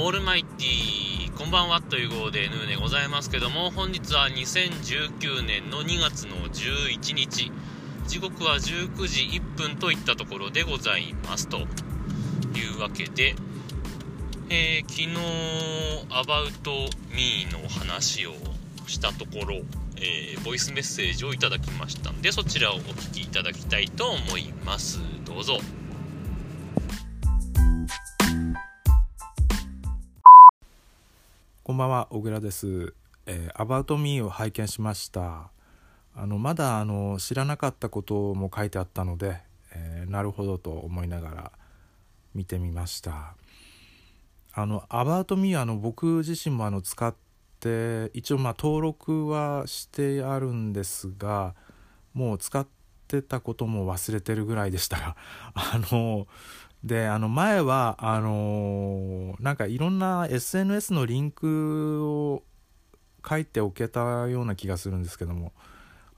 オールマイティこんばんはという号でヌーでございますけども本日は2019年の2月の11日。時刻は19時1分といったところでございますというわけで、えー、昨日アバウトミーの話をしたところ、えー、ボイスメッセージをいただきましたんでそちらをお聞きいただきたいと思います。どうぞ。こんばんは小倉です、えー、アバウトミーを拝見しました。あのまだあの知らなかったことも書いてあったので、えーなるほどと思いながら見てみました。あのアバウトミーあの僕自身もあの使って一応まあ登録はしてあるんですがもう使ってたことも忘れてるぐらいでしたが あのであの前はあのなんかいろんな SNS のリンクを書いておけたような気がするんですけども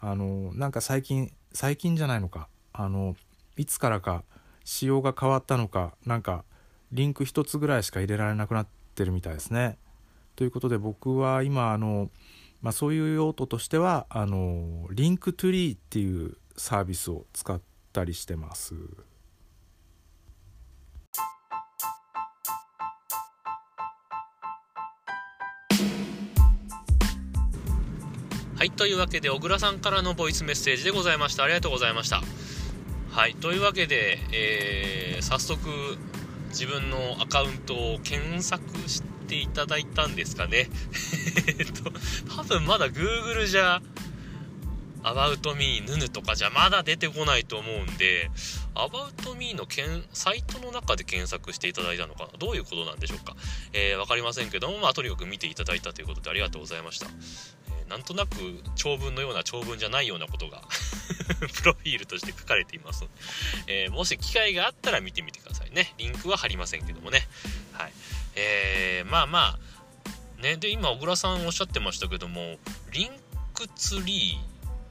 あのなんか最近最近じゃないのかあのいつからか仕様が変わったのかなんかリンク一つぐらいしか入れられなくなってるみたいですね。ということで僕は今あの、まあ、そういう用途としてはあの Linktree っていうサービスを使ったりしてます。はいというわけで小倉さんからのボイスメッセージでございました。ありがとうございました。はいというわけで、えー早速自分のアカウントを検索していただいたんですかね。えっと多分まだ Google じゃ About Me ヌヌとかじゃまだ出てこないと思うんで About Me のけんサイトの中で検索していただいたのかな。どういうことなんでしょうか、えー、分かりませんけども、まあ、とにかく見ていただいたということでありがとうございました、なんとなく長文のような長文じゃないようなことが プロフィールとして書かれています、えーもし機会があったら見てみてくださいね。リンクは貼りませんけどもね。はい。えー、まあまあね。で今小倉さんおっしゃってましたけどもリンクツリーっ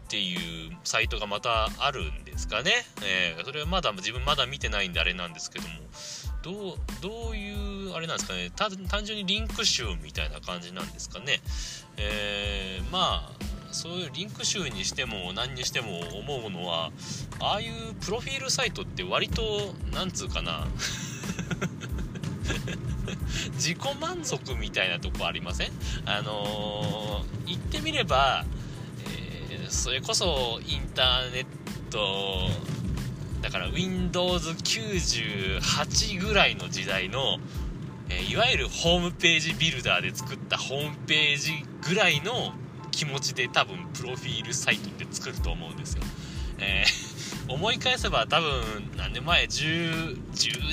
ていうサイトがまたあるんですかね、えーそれはまだ自分まだ見てないんであれなんですけどもどうどういうあれなんですかね。単純にリンク集みたいな感じなんですかね。えーまあそういうリンク集にしても何にしても思うのはああいうプロフィールサイトって割となんつうかな。自己満足みたいなとこありません？あのー言ってみれば、えーそれこそインターネットだから Windows98 ぐらいの時代の、えーいわゆるホームページビルダーで作ったホームページぐらいの気持ちで多分プロフィールサイトって作ると思うんですよ。えー 思い返せば多分何年前十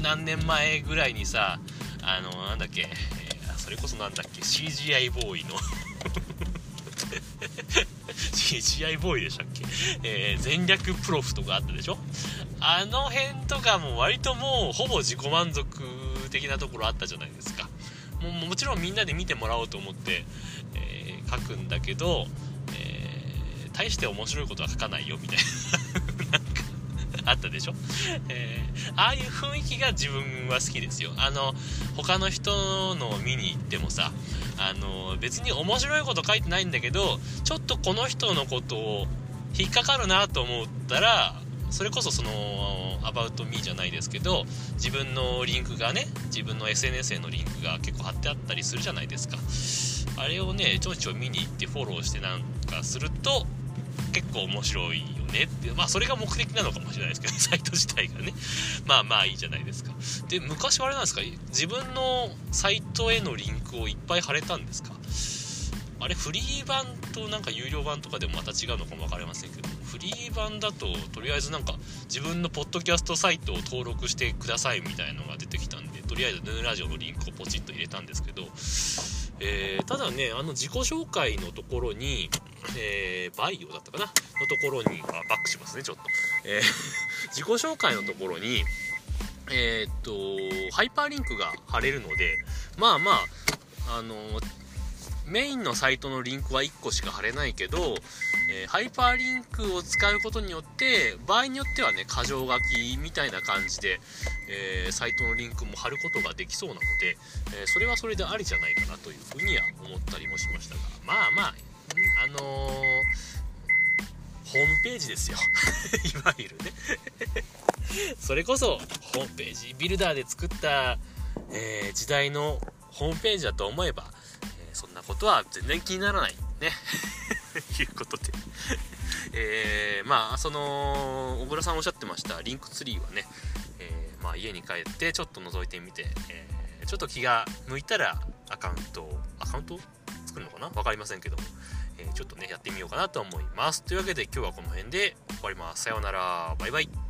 何年前ぐらいにさあのなんだっけ、えーそれこそなんだっけ CGI ボーイの CGI ボーイでしたっけ、えー全略プロフとかあったでしょ？あの辺とかも割ともうほぼ自己満足的なところあったじゃないですか。ももちろんみんなで見てもらおうと思って、えー書くんだけど、えー大して面白いことは書かないよみたいな。あったでしょ、えーああいう雰囲気が自分は好きですよ。あの他の人のを見に行ってもさあの別に面白いこと書いてないんだけどちょっとこの人のことを引っかかるなと思ったらそれこそその「アバウト・ミー」じゃないですけど自分のリンクがね自分の SNS へのリンクが結構貼ってあったりするじゃないですか。あれをねちょいちょい見に行ってフォローしてなんかすると結構面白いよねって。まあそれが目的なのかもしれないですけど サイト自体がね。まあまあいいじゃないですか。で昔はあれなんですか？自分のサイトへのリンクをいっぱい貼れたんですか？あれフリー版となんか有料版とかでもまた違うのかも分かりませんけどフリー版だととりあえずなんか自分のポッドキャストサイトを登録してくださいみたいなのが出てきたんでとりあえずヌーラジオのリンクをポチッと入れたんですけど、えーただねあの自己紹介のところに、えー bio だったかなのところにあバックしますねちょっと、えー 自己紹介のところにえっとハイパーリンクが貼れるのでまあまああのメインのサイトのリンクは1個しか貼れないけど、えー、ハイパーリンクを使うことによって場合によってはね箇条書きみたいな感じで、えー、サイトのリンクも貼ることができそうなので、えそれはそれでありじゃないかなというふうには思ったりもしましたがまあまああのホームページですよ。いわゆるね。それこそホームページビルダーで作った、え時代のホームページだと思えばことは全然気にならないね。いうことで。えー、まあその小倉さんおっしゃってましたリンクツリーはね、えー、まあ、家に帰ってちょっと覗いてみて、えー、ちょっと気が向いたらアカウントアカウント作るのかな？分かりませんけども、えちょっとねやってみようかなと思います。というわけで今日はこの辺で終わります。さようなら。バイバイ。